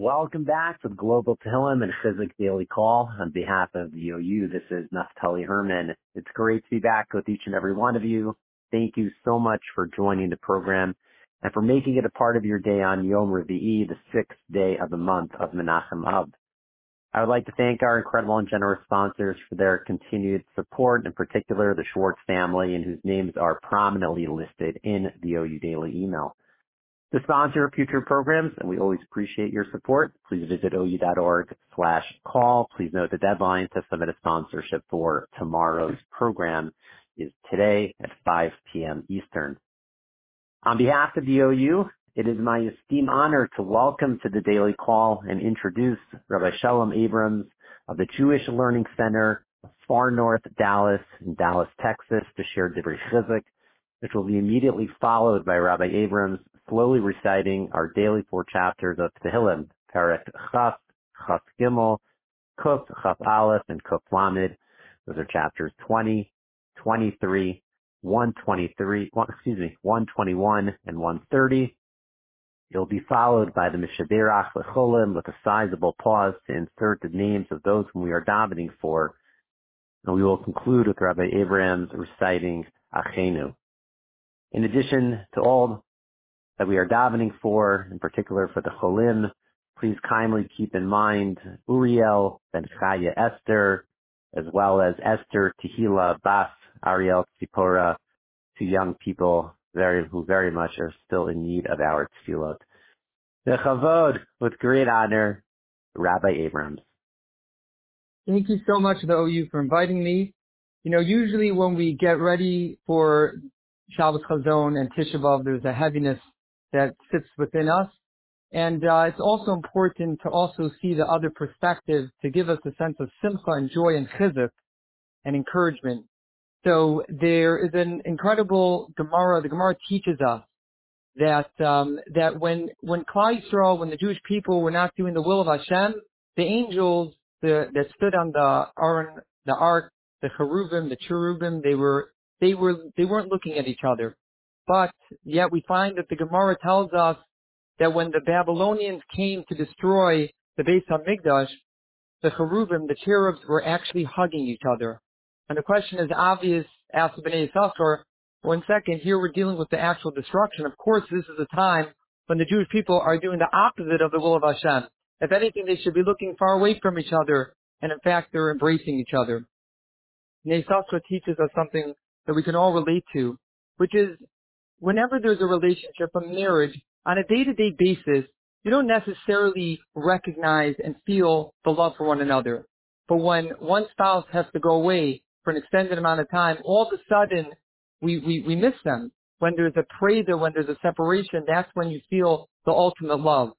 Welcome back to the Global Tehillim and Chizuk Daily Call. On behalf of the OU, this is Naftali Herman. It's great to be back with each and every one of you. Thank you so much for joining the program and for making it a part of your day on Yom Revi'i, the sixth day of the month of Menachem Av. I would like to thank our incredible and generous sponsors for their continued support, in particular the Schwartz family, and whose names are prominently listed in the OU Daily email. To sponsor future programs, and we always appreciate your support, please visit ou.org slash call. Please note the deadline to submit a sponsorship for tomorrow's program is today at 5 p.m. Eastern. On behalf of the OU, it is my esteemed honor to welcome to the daily call and introduce Rabbi Shalom Abrams of the Jewish Learning Center Far North Dallas in Dallas, Texas to share Divrei Chizuk, which will be immediately followed by Rabbi Abrams slowly reciting our daily four chapters of Tehillim, Perek Chaf, Chaf Gimel, Kuf, Chaf Aleph, and Kuf Lamed. Those are chapters 20, 23, 123, excuse me, 121 and 130. It'll be followed by the Mishaberach Lecholim with a sizable pause to insert the names of those whom we are davening for. And we will conclude with Rabbi Abrams reciting Achenu. In addition to all that we are davening for, in particular for the Cholim, please kindly keep in mind Uriel, Ben Chaya Esther, as well as Esther Tehila Bas Ariel Tzipora, two young people very who very much are still in need of our tefillot. The Chavod, with great honor, Rabbi Abrams. Thank you so much, the OU, for inviting me. You know, usually when we get ready for Shabbos Chazon and Tisha B'Av, there's a heaviness that sits within us. And uh, it's also important to also see the other perspective to give us a sense of simcha and joy and chizuk and encouragement. So there is an incredible Gemara. The Gemara teaches us that um, that when when Klal Yisrael, when the Jewish people were not doing the will of Hashem, the angels the, that stood on the Aron, the Ark, the Cherubim, the Cherubim, they were they were they weren't looking at each other. But yet we find that the Gemara tells us that when the Babylonians came to destroy the Beis Hamikdash, the Cheruvim, the cherubs, were actually hugging each other. And the question is obvious, asked Bnei Yisachar, one second, here we're dealing with the actual destruction. Of course, this is a time when the Jewish people are doing the opposite of the will of Hashem. If anything, they should be looking far away from each other, and in fact, they're embracing each other. Yisachar teaches us something that we can all relate to, which is whenever there's a relationship, a marriage, on a day-to-day basis, you don't necessarily recognize and feel the love for one another. But when one spouse has to go away for an extended amount of time, all of a sudden we, we, we miss them. When there's a prayer, when there's a separation, that's when you feel the ultimate love.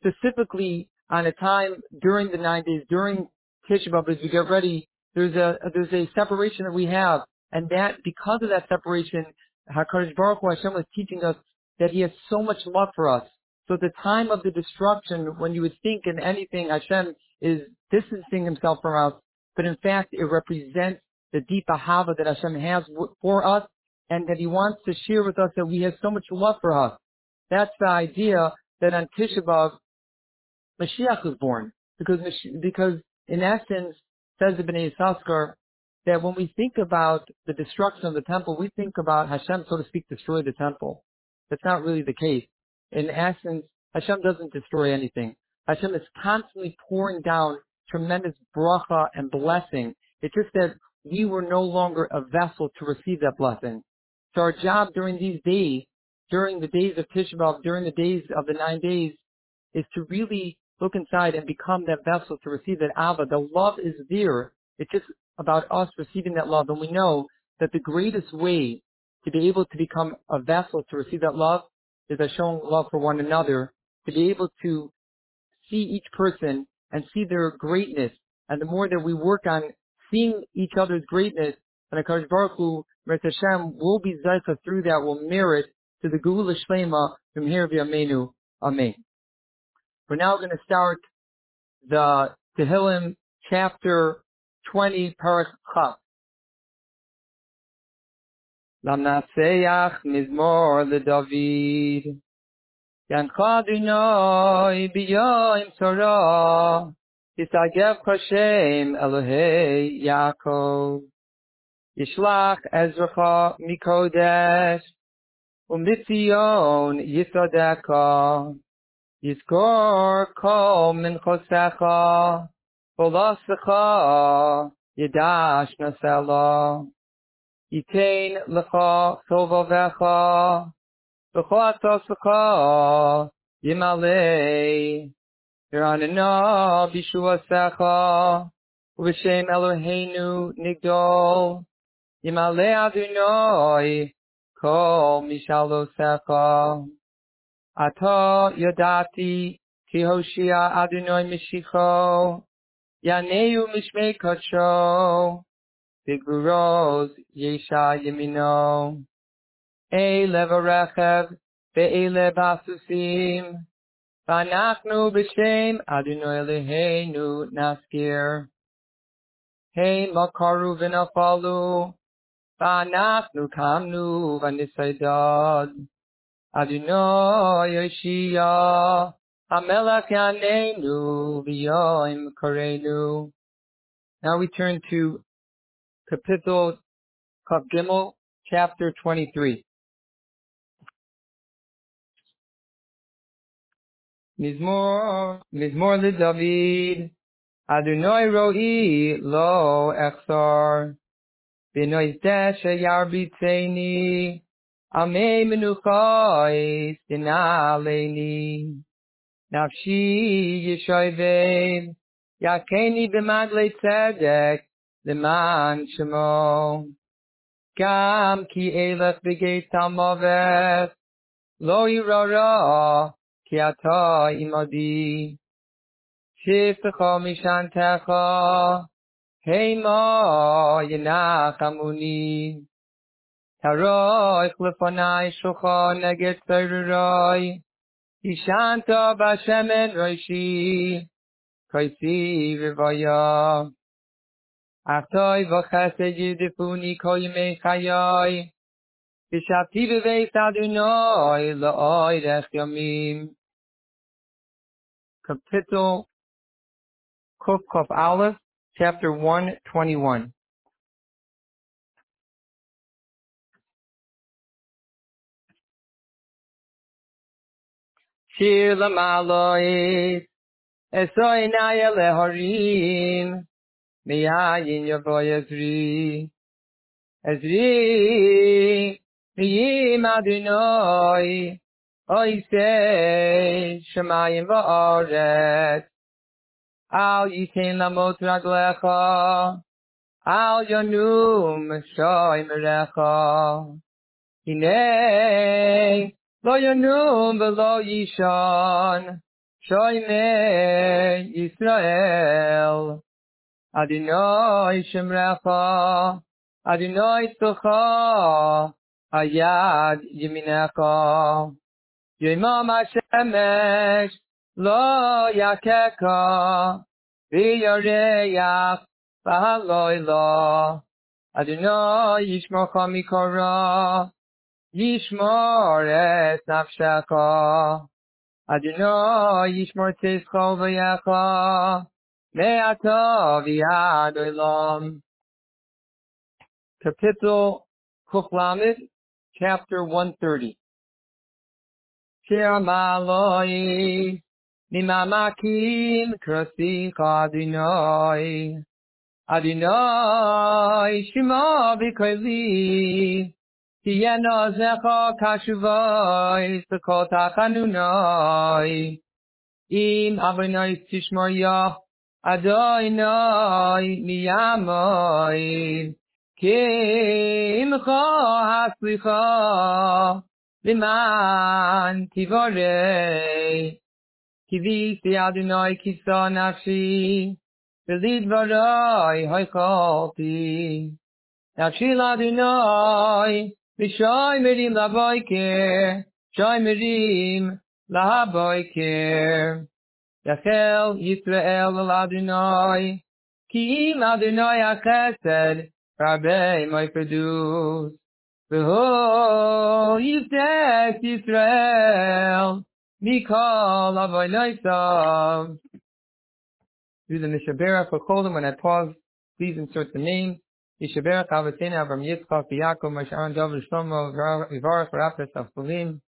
Specifically, on a time during the nine days, during Tisha B'Av, as we get ready, there's a, there's a separation that we have. And that, because of that separation, HaKadosh Baruch Hu Hashem is teaching us that He has so much love for us. So at the time of the destruction, when you would think in anything Hashem is distancing Himself from us, but in fact it represents the deep ahava that Hashem has for us and that He wants to share with us that we have so much love for us. That's the idea that on Tisha Mashiach was born. Because, because in essence, says the Bnei Yissaschar, that when we think about the destruction of the temple, we think about Hashem, so to speak, destroy the temple. That's not really the case. In essence, Hashem doesn't destroy anything. Hashem is constantly pouring down tremendous bracha and blessing. It's just that we were no longer a vessel to receive that blessing. So our job during these days, during the days of Tisha during the days of the nine days, is to really look inside and become that vessel to receive that ahava. The love is there. It's just about us receiving that love. And we know that the greatest way to be able to become a vessel to receive that love is by showing love for one another, to be able to see each person and see their greatness. And the more that we work on seeing each other's greatness, and HaKadosh Baruch Hu, Hashem, will be Zaycha through that, will merit to the Geula Shlema from here v'yameinu. Amen. We're now going to start the Tehillim chapter 20 Perek Chaf. Lamnaseach Mizmor biyoim Elohei Yaakov. Yishlach Mikodesh. Umitzion Yizkor Kol Minchosecha. Vul tasuka yedash nasala itein likha sova vakha vakha tasuka in ale yer an no bishuva sakha u beshin alu henu nigdol. In ale adnoy komishalo sakha ata yedati ki hoshiya adnoy mishkha ya ne yumishmey kachov bigroz yeshay mino a leverach be ile basusim panakhnu bshem adunoy le hey nu naskeir hey makaroven afalu panakhnu khamnu vanisay dod adunoy Karenu. Now we turn to Kapitel Kav Gimel, chapter 23. Mizmor, Mizmor LeDavid, Adonai Ro'i Lo Amei Dinaleini, נפשי ישויבן, יקני במגלי צדק, למען שמו. גם כי אילך בגי תלמובך, לא ירא רע, כי אתה עמדי. שפתך משנתך, הימו ינח אמוני. תרוך לפני שוכו נגד פרוי, Ishanta Bashemen Roishi, Kaisi Rivaya. Achtoi v'chesed yidifuni kol yemei chayoi, V'shavti b'veis Adonai la'oirech yomim. Kapitel Kuf Kuf Aleph, chapter 121. שיר למעלוית, אסוי נאי אלה הורים, מיין יבוא יזרי, עזרי, מיים אדינוי, אוי סי, שמיים ואורת, אל יתן למות רגלך, אל ינום שוי מרחו, הנה, לא ינום ולא ישן, שוימי ישראל, עדינוי שמרחו, עדינוי צלחו, היד ימינכו. ימום השמש לא יקקו, ויורח בהלוי לו, עדינוי ישמוכו מקורו, nafshecha. Adonai yishmor tizcho v'yecha, me'ata v'yad olam. Kapitel Kuflamed, chapter 130. Shir maloi, nimamakim krasi Adonai. Adonai, shema v'koili, ke yna קשובוי, a kash אם ts ka ta khnuna i in avre nay tish maya a da inay mi yamoy ke in kho has khah be man ti. Voray l'Adonai, Mishay merim laboiker, Shay merim lahaboiker. Yachel Yisrael l'Adonai, Ki im Adonai achesed, Rabbi my produce. Behold, Yisrael, Yisrael, Mikal Avoynaisa. Do the Mishabera for Cholim. When I pause, please insert the name. Yishaberach Avatena Avram Yitzchak Yaakov Masharon David Shlomo Yivarach Rapis Avfulim.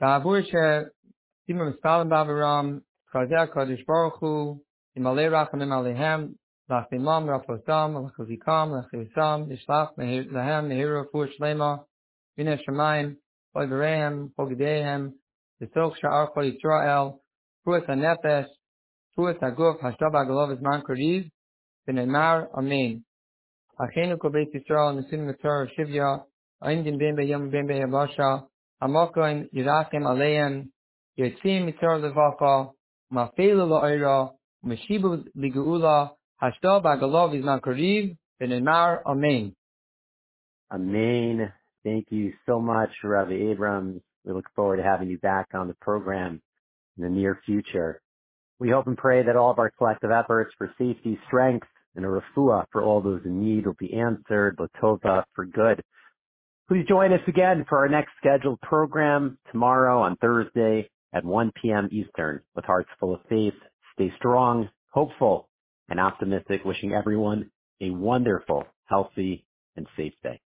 בעבור שסימן מספרים בעברם, חזר הקדוש ברוך הוא, ימלא רחמים עליהם, להחתימם רפאותם, לחזיקם, לחיוסם, לשלח להם מהיר רפואה שלמה, מן השמיים, כל בריהם, כל גדיהם, לצורך שאר כל ישראל, תפוס הנפש, תפוס הגוף, השתה בעגלו בזמן קריב, ונאמר אמן. אחינו כל בית ישראל, נשיאים לתור שוויה, עמדים בין ביום ובין ביבשה, המוקרים ירחם עליהם, יוצאים מתור לבקה, מפעילו לאירה, ומשיבו לגאולה, השתה בעגלו בזמן קריב, ונאמר אמן. Amen. Thank you so much, Rabbi Abrams. We look forward to having you back on the program in the near future. We hope and pray that all of our collective efforts for safety, strength, and a refuah for all those in need will be answered, Latova, for good. Please join us again for our next scheduled program tomorrow on Thursday at 1 p.m. Eastern with hearts full of faith. Stay strong, hopeful, and optimistic, wishing everyone a wonderful, healthy, and safe day.